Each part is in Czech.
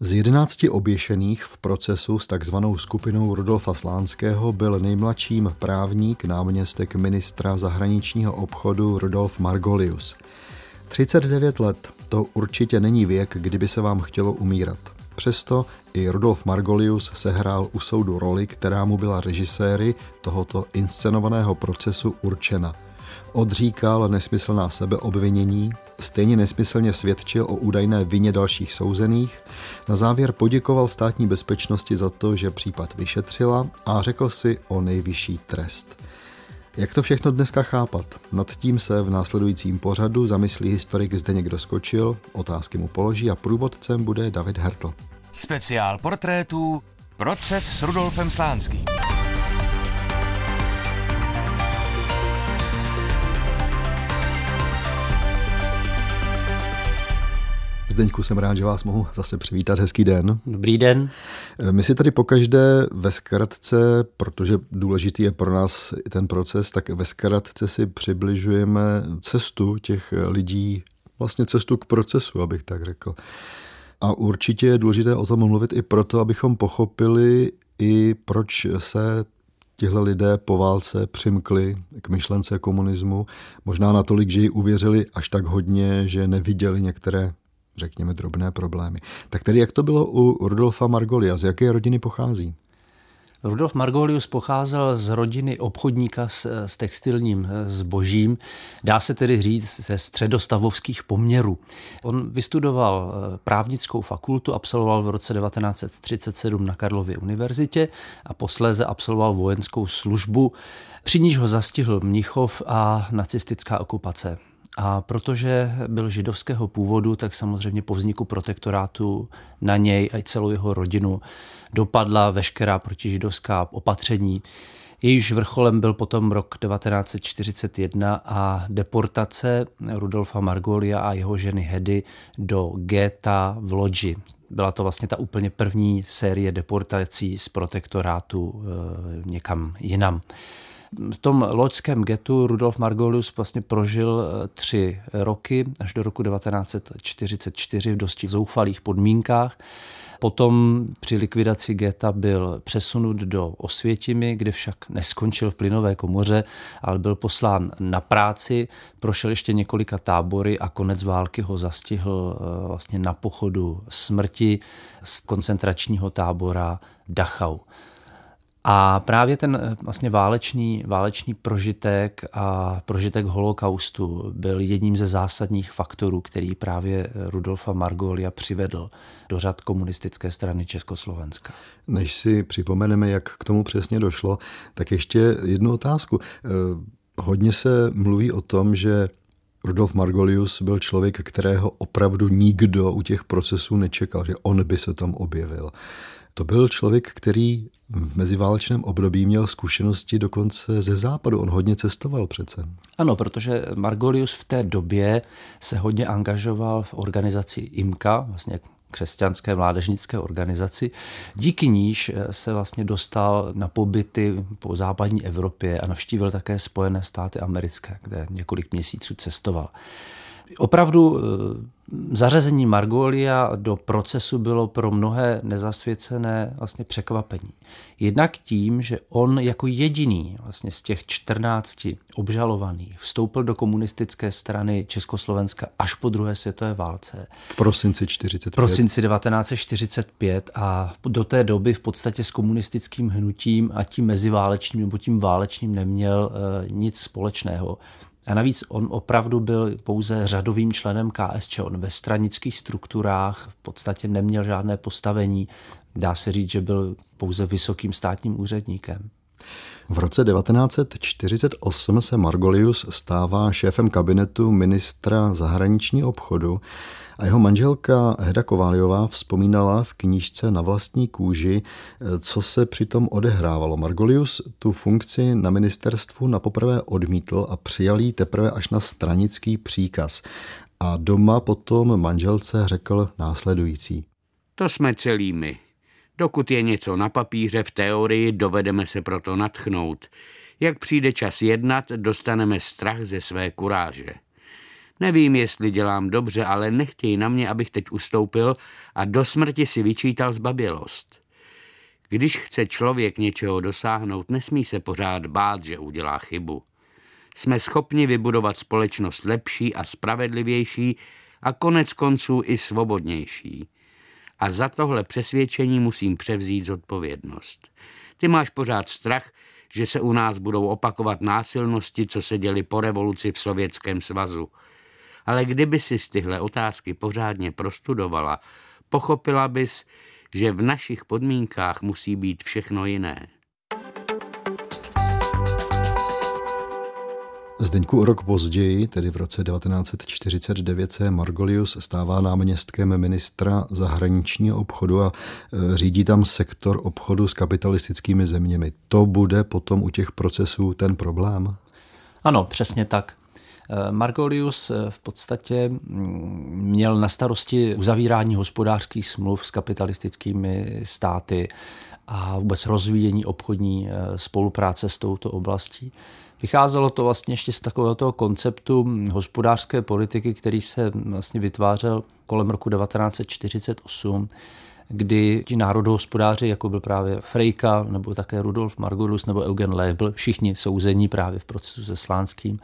Z jedenácti oběšených v procesu s takzvanou skupinou Rudolfa Slánského byl nejmladším právník, náměstek ministra zahraničního obchodu Rudolf Margolius. 39 let, to určitě není věk, kdyby se vám chtělo umírat. Přesto i Rudolf Margolius sehrál u soudu roli, která mu byla režiséry tohoto inscenovaného procesu určena. Odříkal nesmyslná sebeobvinění, stejně nesmyslně svědčil o údajné vině dalších souzených, na závěr poděkoval státní bezpečnosti za to, že případ vyšetřila a řekl si o nejvyšší trest. Jak to všechno dneska chápat? Nad tím se v následujícím pořadu zamyslí historik Zdeněk Doskočil, otázky mu položí a průvodcem bude David Hertl. Speciál portrétů Proces s Rudolfem Slánským. Zdeňku, jsem rád, že vás mohu zase přivítat. Hezký den. Dobrý den. My si tady pokaždé ve zkratce, protože důležitý je pro nás i ten proces, tak ve zkratce si přibližujeme cestu těch lidí, vlastně cestu k procesu, abych tak řekl. A určitě je důležité o tom mluvit i proto, abychom pochopili i proč se tihle lidé po válce přimkli k myšlence komunismu, možná natolik, že ji uvěřili až tak hodně, že neviděli některé řekněme, drobné problémy. Tak tedy jak to bylo u Rudolfa Margolia? Z jaké rodiny pochází? Rudolf Margolius pocházel z rodiny obchodníka s, s textilním zbožím, dá se tedy říct ze středostavovských poměrů. On vystudoval eh, právnickou fakultu, absolvoval v roce 1937 na Karlově univerzitě a posléze absolvoval vojenskou službu, při níž ho zastihl Mnichov a nacistická okupace. A protože byl židovského původu, tak samozřejmě po vzniku protektorátu na něj a celou jeho rodinu dopadla veškerá protižidovská opatření. Jejíž vrcholem byl potom rok 1941 a deportace Rudolfa Margolia a jeho ženy Hedy do geta v Lodži. Byla to vlastně ta úplně první série deportací z protektorátu e, někam jinam. V tom loďském getu Rudolf Margolius vlastně prožil eh, tři roky až do roku 1944 v dosti zoufalých podmínkách. Potom při likvidaci geta byl přesunut do Osvětimi, kde však neskončil v plynové komoře, ale byl poslán na práci, prošel ještě několika tábory a konec války ho zastihl eh, vlastně na pochodu smrti z koncentračního tábora Dachau. A právě ten eh, vlastně válečný, válečný prožitek a prožitek holokaustu byl jedním ze zásadních faktorů, který právě Rudolfa Margolia přivedl do řad komunistické strany Československa. Než si připomeneme, jak k tomu přesně došlo, tak ještě jednu otázku. Eh, hodně se mluví o tom, že Rudolf Margolius byl člověk, kterého opravdu nikdo u těch procesů nečekal, že on by se tam objevil. To byl člověk, který v meziválečném období měl zkušenosti dokonce ze západu. On hodně cestoval přece. Ano, protože Margolius v té době se hodně angažoval v organizaci IMKA, vlastně křesťanské mládežnické organizaci. Díky níž se vlastně dostal na pobyty po západní Evropě a navštívil také Spojené státy americké, kde několik měsíců cestoval. Opravdu Zařazení Margolia do procesu bylo pro mnohé nezasvěcené vlastně překvapení. Jednak tím, že on jako jediný vlastně z těch 14 obžalovaných vstoupil do komunistické strany Československa až po druhé světové válce. V prosinci 45. V prosinci 1945 a do té doby v podstatě s komunistickým hnutím a tím meziválečným nebo tím válečným neměl uh, nic společného. A navíc on opravdu byl pouze řadovým členem KSČ. On ve stranických strukturách v podstatě neměl žádné postavení. Dá se říct, že byl pouze vysokým státním úředníkem. V roce 1948 se Margolius stává šéfem kabinetu ministra zahraničního obchodu a jeho manželka Heda Kováliová vzpomínala v knížce na vlastní kůži, co se přitom odehrávalo. Margolius tu funkci na ministerstvu na poprvé odmítl a přijal ji teprve až na stranický příkaz. A doma potom manželce řekl následující. To jsme celými. Dokud je něco na papíře, v teorii, dovedeme se proto natchnout. Jak přijde čas jednat, dostaneme strach ze své kuráže. Nevím, jestli dělám dobře, ale nechtějí na mě, abych teď ustoupil a do smrti si vyčítal zbabělost. Když chce člověk něčeho dosáhnout, nesmí se pořád bát, že udělá chybu. Jsme schopni vybudovat společnost lepší a spravedlivější a konec konců i svobodnější. A za tohle přesvědčení musím převzít zodpovědnost. Ty máš pořád strach, že se u nás budou opakovat násilnosti, co se děli po revoluci v Sovětském svazu. Ale kdyby si tyhle otázky pořádně prostudovala, pochopila bys, že v našich podmínkách musí být všechno jiné. Zdeňku o rok později, tedy v roce 1949, se Margolius stává náměstkem ministra zahraničního obchodu a e, řídí tam sektor obchodu s kapitalistickými zeměmi. To bude potom u těch procesů ten problém? Ano, přesně tak. E, Margolius e, v podstatě mm, měl na starosti uzavírání hospodářských smluv s kapitalistickými státy a vůbec rozvíjení obchodní spolupráce s touto oblastí. Vycházelo to vlastně ještě z takového toho konceptu hospodářské politiky, který se vlastně vytvářel kolem roku 1948, kdy ti národohospodáři, jako byl právě Frejka, nebo také Rudolf Margolus nebo Eugen Leibl, všichni souzení právě v procesu se Slánským,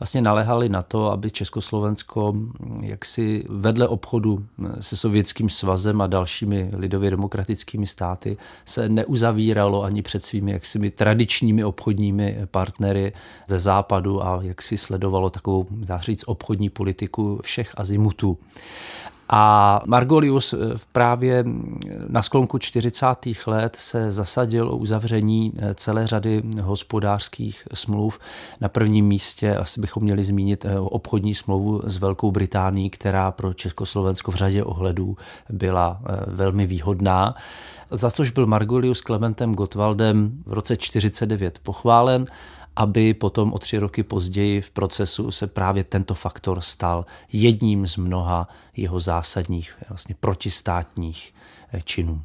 vlastně naléhali na to, aby Československo jaksi vedle obchodu se Sovětským svazem a dalšími lidově demokratickými státy se neuzavíralo ani před svými jaksi tradičními obchodními partnery ze západu a jak si sledovalo takovou, dá říct, obchodní politiku všech azimutů. A Margolius eh, právě na sklonku 40. let se zasadil o uzavření eh, celé řady hospodářských smluv. Na prvním místě asi bychom měli zmínit eh, obchodní smlouvu s Velkou Británií, která pro Československo v řadě ohledů byla velmi výhodná za což byl Margolius Klementem Gottwaldem v roce 49 pochválen aby potom o tři roky později v procesu se právě tento faktor stal jedním z mnoha jeho zásadních vlastně protistátních eh, činů.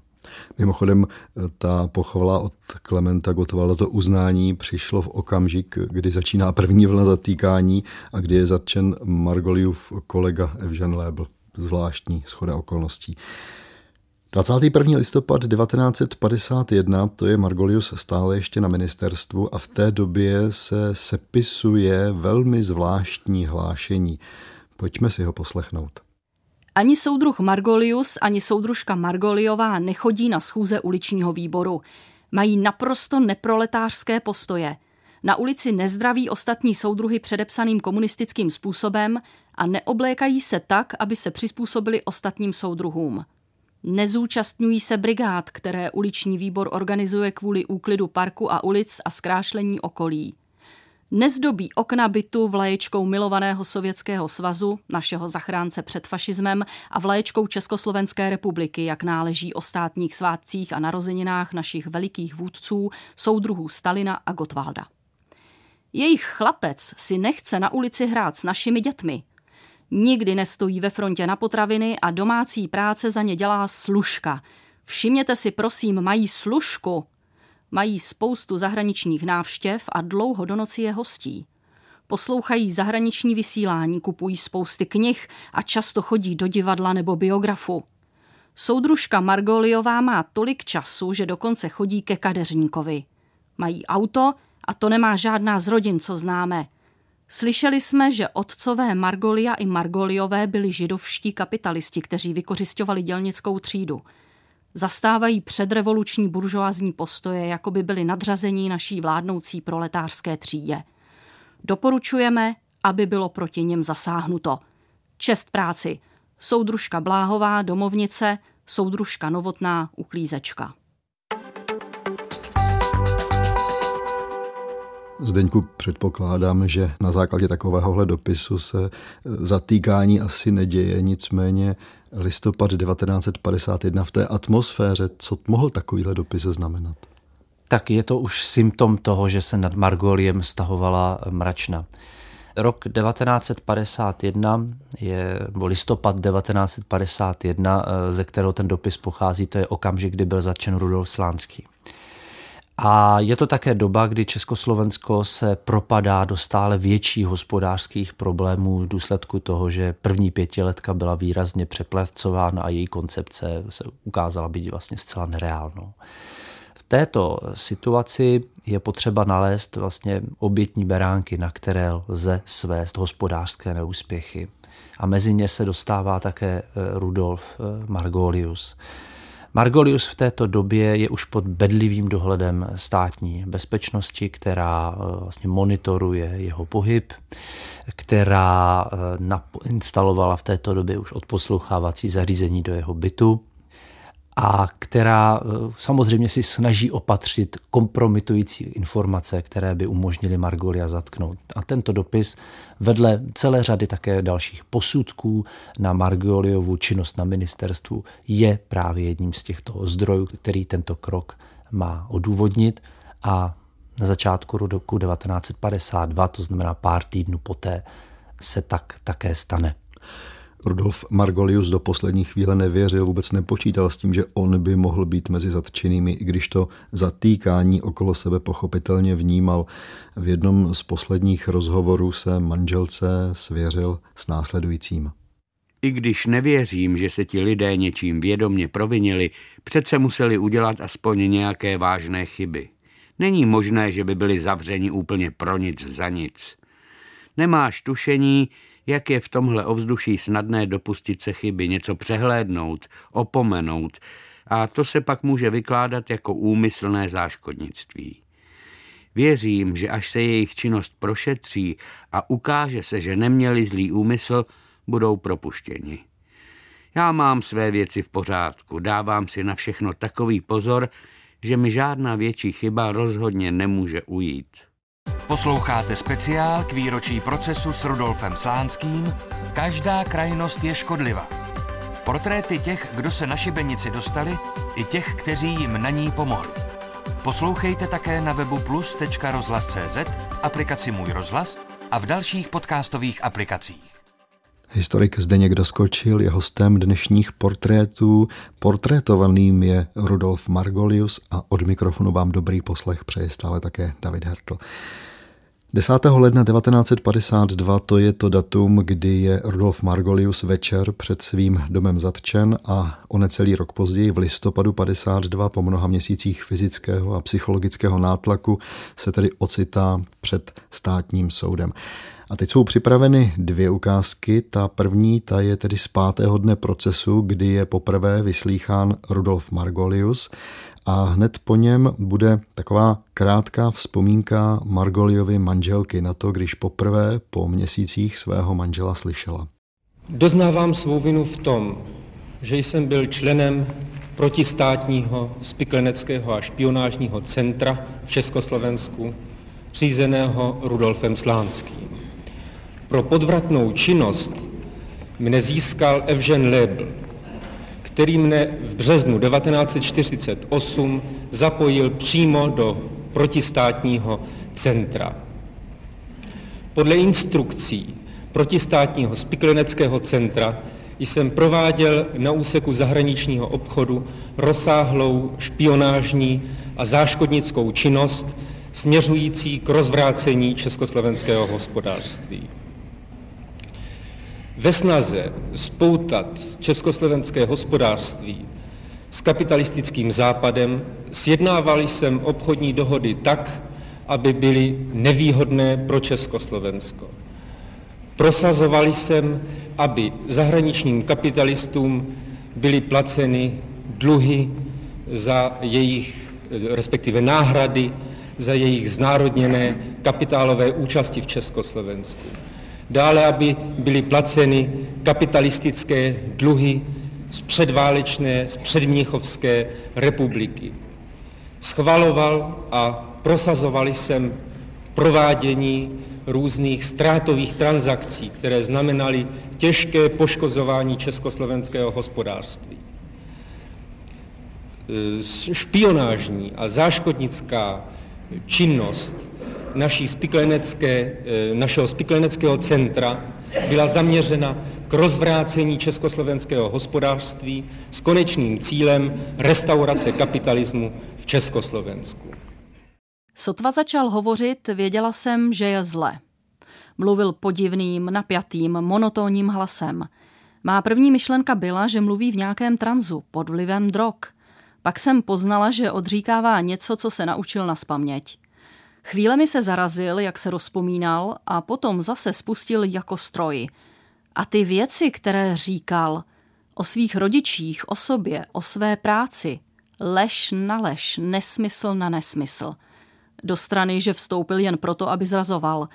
Mimochodem, eh, ta pochvala od Klementa Gottwalda, to uznání přišlo v okamžik, kdy začíná první vlna zatýkání a kdy je zatčen Margoliův kolega Evžen Lébl. Zvláštní schoda okolností. 21. listopad 1951, to je Margolius stále ještě na ministerstvu a v té době se sepisuje velmi zvláštní hlášení. Pojďme si ho poslechnout. Ani soudruh Margolius, ani soudružka Margoliová nechodí na schůze uličního výboru. Mají naprosto neproletářské postoje. Na ulici nezdraví ostatní soudruhy předepsaným komunistickým způsobem a neoblékají se tak, aby se přizpůsobili ostatním soudruhům. Nezúčastňují se brigád, které uliční výbor organizuje kvůli úklidu parku a ulic a zkrášlení okolí. Nezdobí okna bytu vlaječkou milovaného Sovětského svazu, našeho zachránce před fašismem a vlaječkou Československé republiky, jak náleží o státních svátcích a narozeninách našich velikých vůdců, soudruhů Stalina a Gotwalda. Jejich chlapec si nechce na ulici hrát s našimi dětmi – Nikdy nestojí ve frontě na potraviny a domácí práce za ně dělá služka. Všimněte si prosím, mají služku. Mají spoustu zahraničních návštěv a dlouho do noci je hostí. Poslouchají zahraniční vysílání, kupují spousty knih a často chodí do divadla nebo biografu. Soudružka Margoliová má tolik času, že dokonce chodí ke kadeřníkovi. Mají auto a to nemá žádná z rodin, co známe. Slyšeli jsme, že otcové Margolia i Margoliové byli židovští kapitalisti, kteří vykořišťovali dělnickou třídu. Zastávají předrevoluční buržoazní postoje, jako by byli nadřazení naší vládnoucí proletářské třídě. Doporučujeme, aby bylo proti něm zasáhnuto. Čest práci. Soudružka Bláhová, domovnice, soudružka Novotná, uklízečka. Zdeňku, předpokládám, že na základě takovéhohle dopisu se e, zatýkání asi neděje, nicméně listopad 1951 v té atmosféře, co mohl takovýhle dopis znamenat? Tak je to už symptom toho, že se nad Margoliem stahovala mračna. Rok 1951 je, nebo listopad 1951, e, ze kterého ten dopis pochází, to je okamžik, kdy byl začen Rudolf Slánský. A je to také doba, kdy Československo se propadá do stále větších hospodářských problémů v důsledku toho, že první pětiletka byla výrazně přeplacována a její koncepce se ukázala být vlastně zcela nereálnou. V této situaci je potřeba nalézt vlastně obětní beránky, na které lze svést hospodářské neúspěchy. A mezi ně se dostává také eh, Rudolf eh, Margolius. Margolius v této době je už pod bedlivým dohledem státní bezpečnosti, která eh, vlastně monitoruje jeho pohyb, která instalovala v této době už odposlouchávací zařízení do jeho bytu a která eh, samozřejmě si snaží opatřit kompromitující informace, které by umožnily Margolia zatknout. A tento dopis vedle celé řady také dalších posudků na Margoliovu činnost na ministerstvu je právě jedním z těchto zdrojů, který tento krok má odůvodnit a na začátku roku 1952, to znamená pár týdnů poté, se tak také stane. Rudolf Margolius do poslední chvíle nevěřil, vůbec nepočítal s tím, že on by mohl být mezi zatčenými, i když to zatýkání okolo sebe pochopitelně vnímal. V jednom z posledních rozhovorů se manželce svěřil s následujícím. I když nevěřím, že se ti lidé něčím vědomně provinili, přece museli udělat aspoň nějaké vážné chyby. Není možné, že by byli zavřeni úplně pro nic za nic. Nemáš tušení, jak je v tomhle ovzduší snadné dopustit se chyby, něco přehlédnout, opomenout a to se pak může vykládat jako úmyslné záškodnictví. Věřím, že až se jejich činnost prošetří a ukáže se, že neměli zlý úmysl, budou propuštěni. Já mám své věci v pořádku, dávám si na všechno takový pozor, že mi žádná větší chyba rozhodně nemůže ujít. Posloucháte speciál k výročí procesu s Rudolfem Slánským Každá krajnost je škodliva. Portréty těch, kdo se na šibenici dostali, i těch, kteří jim na ní pomohli. Poslouchejte také na webu plus.rozhlas.cz, aplikaci Můj rozhlas a v dalších podcastových aplikacích. Historik Zdeněk Doskočil je hostem dnešních portrétů. Portrétovaným je Rudolf Margolius a od mikrofonu vám dobrý poslech přeje stále také David Hertl. 10. ledna 1952 to je to datum, kdy je Rudolf Margolius večer před svým domem zatčen a o necelý rok později v listopadu 52 po mnoha měsících fyzického a psychologického nátlaku se tedy ocitá před státním soudem. A teď jsou připraveny dvě ukázky. Ta první, ta je tedy z pátého dne procesu, kdy je poprvé vyslýchán Rudolf Margolius a hned po něm bude taková krátká vzpomínka Margoliovy manželky na to, když poprvé po měsících svého manžela slyšela. Doznávám svou vinu v tom, že jsem byl členem protistátního spikleneckého a špionážního centra v Československu, řízeného Rudolfem Slánským. Pro podvratnou činnost mne získal Evžen Lebl, který mne v březnu 1948 zapojil přímo do protistátního centra. Podle instrukcí protistátního spikleneckého centra jsem prováděl na úseku zahraničního obchodu rozsáhlou špionážní a záškodnickou činnost směřující k rozvrácení československého hospodářství. Ve snaze spoutat československé hospodářství s kapitalistickým západem sjednával jsem obchodní dohody tak, aby byly nevýhodné pro Československo. Prosazovali jsem, aby zahraničním kapitalistům byly placeny dluhy za jejich, respektive náhrady za jejich znárodněné kapitálové účasti v Československu dále, aby byly placeny kapitalistické dluhy z předválečné, z předmnichovské republiky. Schvaloval a prosazoval jsem provádění různých ztrátových transakcí, které znamenaly těžké poškozování československého hospodářství. Špionážní a záškodnická činnost naší spiklenecké, eh, našeho spikleneckého centra byla zaměřena k rozvrácení československého hospodářství s konečným cílem restaurace kapitalismu v Československu. Sotva začal hovořit, věděla jsem, že je zle. Mluvil podivným, napjatým, monotónním hlasem. Má první myšlenka byla, že mluví v nějakém tranzu, pod vlivem drog. Pak jsem poznala, že odříkává něco, co se naučil na spaměť. Chvíle mi se zarazil, jak se rozpomínal, a potom zase spustil jako stroj. A ty věci, které říkal, o svých rodičích, o sobě, o své práci, lež na lež, nesmysl na nesmysl. Do strany, že vstoupil jen proto, aby zrazoval.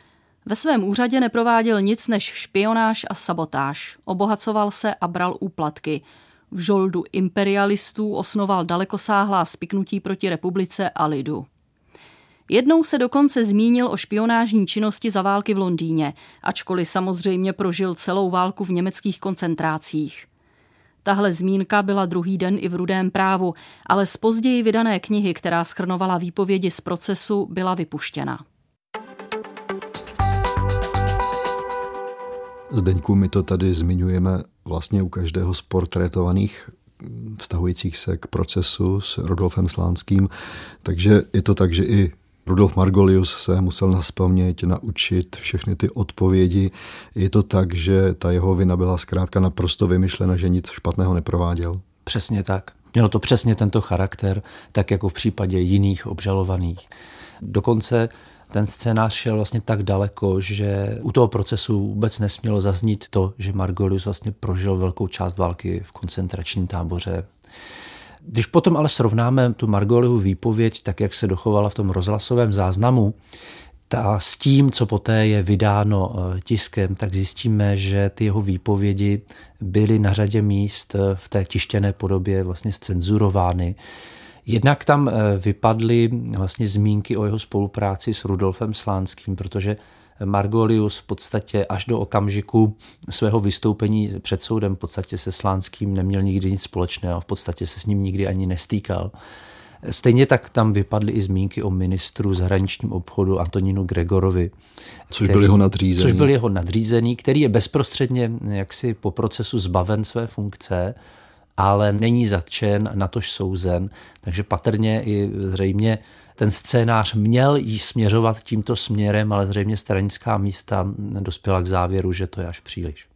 Ve svém úřadě neprováděl nic než špionáž a sabotáž. Obohacoval se a bral úplatky. V žoldu imperialistů osnoval dalekosáhlá spiknutí proti republice a lidu. Jednou se dokonce zmínil o špionážní činnosti za války v Londýně, ačkoliv samozřejmě prožil celou válku v německých koncentrácích. Tahle zmínka byla druhý den i v Rudém právu, ale z později vydané knihy, která schrnovala výpovědi z procesu, byla vypuštěna. Zdeňku, my to tady zmiňujeme vlastně u každého z portrétovaných vztahujících se k procesu s Rodolfem Slánským, takže je to tak, že i Rudolf Margolius se musel naspomnět, naučit všechny ty odpovědi. Je to tak, že ta jeho vina byla zkrátka naprosto vymyšlena, že nic špatného neprováděl? Přesně tak. Mělo to přesně tento charakter, tak jako v případě jiných obžalovaných. Dokonce ten scénář šel vlastně tak daleko, že u toho procesu vůbec nesmělo zaznít to, že Margolius vlastně prožil velkou část války v koncentračním táboře když potom ale srovnáme tu Margolihu výpověď, tak jak se dochovala v tom rozhlasovém záznamu, ta s tím, co poté je vydáno eh, tiskem, tak zjistíme, že ty jeho výpovědi byly na řadě míst eh, v té tištěné podobě vlastně scenzurovány. Jednak tam eh, vypadly vlastně zmínky o jeho spolupráci s Rudolfem Slánským, protože Margolius v podstatě až do okamžiku svého vystoupení před soudem v podstatě se Slánským neměl nikdy nic společného, v podstatě se s ním nikdy ani nestýkal. Stejně tak tam vypadly i zmínky o ministru zahraničním obchodu Antonínu Gregorovi. Což který, byl jeho nadřízený. Což byl jeho nadřízený, který je bezprostředně jaksi po procesu zbaven své funkce, ale není zatčen, natož souzen, takže patrně i zřejmě ten scénář měl jí směřovat tímto směrem, ale zřejmě stranická místa dospěla k závěru, že to je až příliš.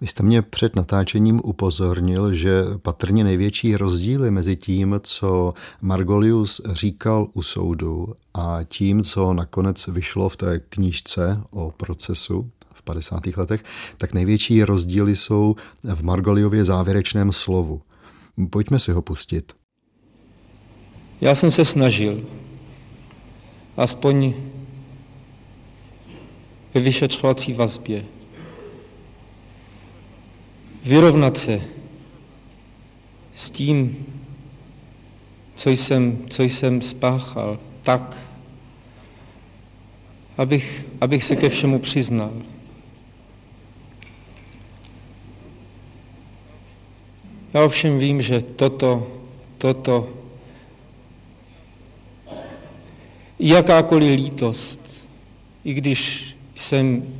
Vy jste mě před natáčením upozornil, že patrně největší rozdíly mezi tím, co Margolius říkal u soudu a tím, co nakonec vyšlo v té knížce o procesu v 50. letech, tak největší rozdíly jsou v Margoliově závěrečném slovu. Pojďme si ho pustit. Já jsem se snažil aspoň ve vyšetřovací vazbě vyrovnat se s tím, co jsem, co jsem spáchal, tak, abych, abych se ke všemu přiznal. Já ovšem vím, že toto, toto jakákoliv lítost, i když jsem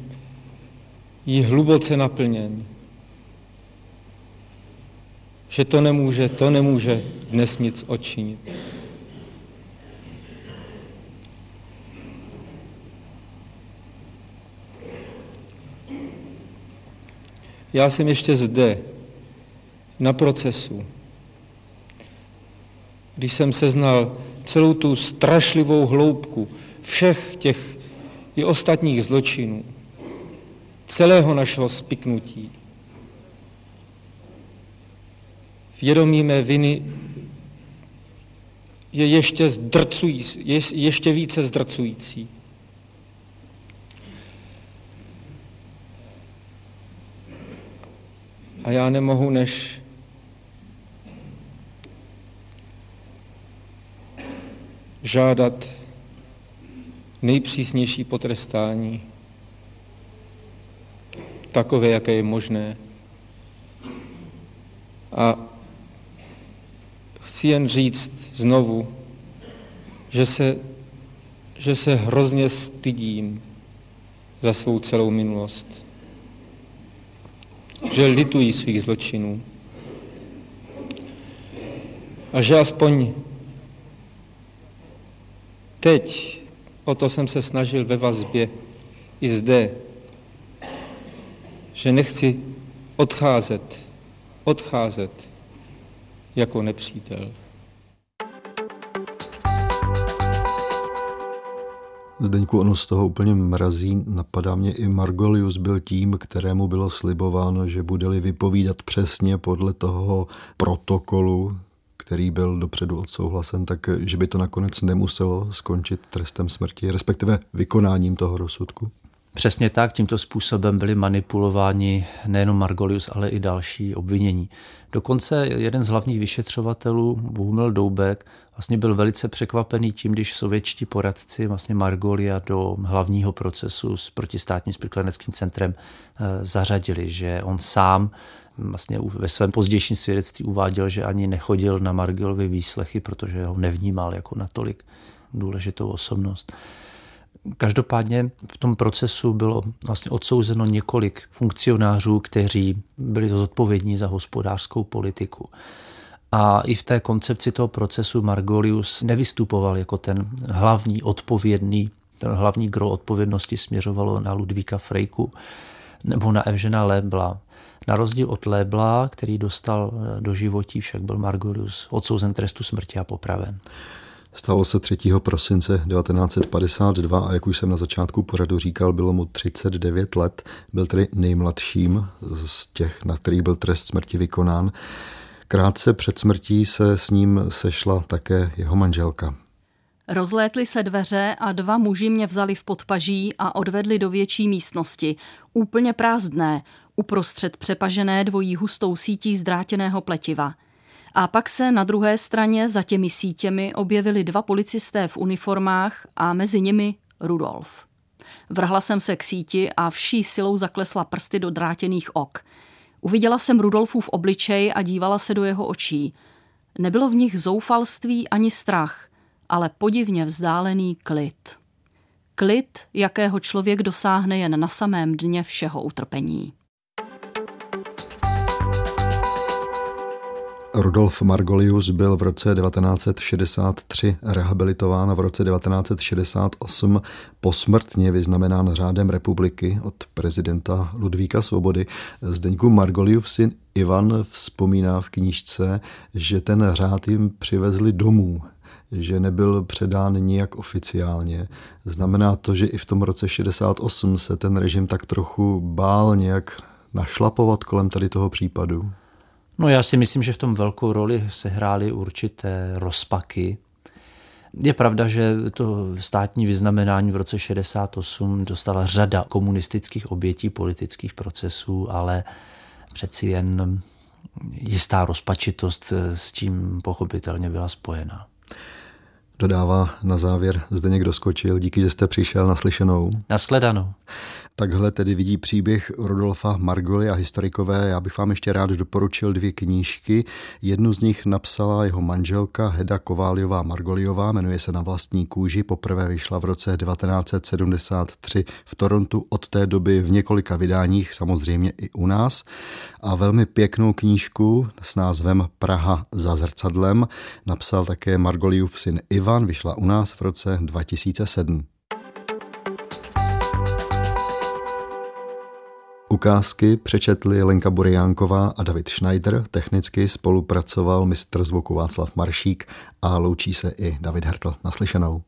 jí hluboce naplněn, že to nemůže, to nemůže dnes nic odčinit. Já jsem ještě zde, na procesu, když jsem seznal celou tu strašlivou hloubku všech těch i ostatních zločinů, celého našeho spiknutí. Vědomí mé viny je ještě, zdrcující, je ještě více zdrcující. A já nemohu než žádat nejpřísnější potrestání, takové, jaké je možné. A chci jen říct znovu, že se, že se hrozně stydím za svou celou minulost. Že litují svých zločinů. A že aspoň teď o to jsem se snažil ve vazbě i zde, že nechci odcházet, odcházet jako nepřítel. Zdeňku, ono z toho úplně mrazí. Napadá mě i Margolius byl tím, kterému bylo slibováno, že bude-li vypovídat přesně podle toho protokolu, který byl dopředu odsouhlasen, tak že by to nakonec nemuselo skončit trestem smrti, respektive vykonáním toho rozsudku? Přesně tak, tímto způsobem byli manipulováni nejenom Margolius, ale i další obvinění. Dokonce jeden z hlavních vyšetřovatelů, Bohumil Doubek, vlastně byl velice překvapený tím, když sovětští poradci vlastně Margolia do hlavního procesu s protistátním spikleneckým centrem eh, zařadili, že on sám vlastně ve svém pozdějším svědectví uváděl, že ani nechodil na Margilovy výslechy, protože ho nevnímal jako natolik důležitou osobnost. Každopádně v tom procesu bylo vlastně odsouzeno několik funkcionářů, kteří byli zodpovědní za hospodářskou politiku. A i v té koncepci toho procesu Margolius nevystupoval jako ten hlavní odpovědný, ten hlavní gro odpovědnosti směřovalo na Ludvíka Frejku nebo na Evžena Lebla. Na rozdíl od Lebla, který dostal do životí, však byl Margolius odsouzen trestu smrti a popraven. Stalo se 3. prosince 1952 a jak už jsem na začátku pořadu říkal, bylo mu 39 let. Byl tedy nejmladším z těch, na kterých byl trest smrti vykonán. Krátce před smrtí se s ním sešla také jeho manželka. Rozlétly se dveře a dva muži mě vzali v podpaží a odvedli do větší místnosti, úplně prázdné, uprostřed přepažené dvojí hustou sítí zdrátěného pletiva – a pak se na druhé straně za těmi sítěmi objevili dva policisté v uniformách a mezi nimi Rudolf. Vrhla jsem se k síti a vší silou zaklesla prsty do drátěných ok. Uviděla jsem Rudolfův obličej a dívala se do jeho očí. Nebylo v nich zoufalství ani strach, ale podivně vzdálený klid. Klid, jakého člověk dosáhne jen na samém dně všeho utrpení. Rudolf Margolius byl v roce 1963 rehabilitován a v roce 1968 posmrtně vyznamenán řádem republiky od prezidenta Ludvíka Svobody. Zdeňku Margolius syn Ivan vzpomíná v knížce, že ten řád jim přivezli domů že nebyl předán nijak oficiálně. Znamená to, že i v tom roce 68 se ten režim tak trochu bál nějak našlapovat kolem tady toho případu? No já si myslím, že v tom velkou roli sehrály určité rozpaky. Je pravda, že to státní vyznamenání v roce 68 dostala řada komunistických obětí politických procesů, ale přeci jen jistá rozpačitost s tím pochopitelně byla spojena. Dodává na závěr Zdeněk doskočil. Díky, že jste přišel na slyšenou. Takhle tedy vidí příběh Rudolfa Margoli a historikové. Já bych vám ještě rád doporučil dvě knížky. Jednu z nich napsala jeho manželka Heda Kováliová Margoliová, jmenuje se Na vlastní kůži. Poprvé vyšla v roce 1973 v Torontu, od té doby v několika vydáních, samozřejmě i u nás. A velmi pěknou knížku s názvem Praha za zrcadlem napsal také Margoliův syn Ivan, vyšla u nás v roce 2007. Ukázky přečetli Lenka Buriánková a David Schneider, technicky spolupracoval mistr zvuku Václav Maršík a loučí se i David Hertl. Naslyšenou.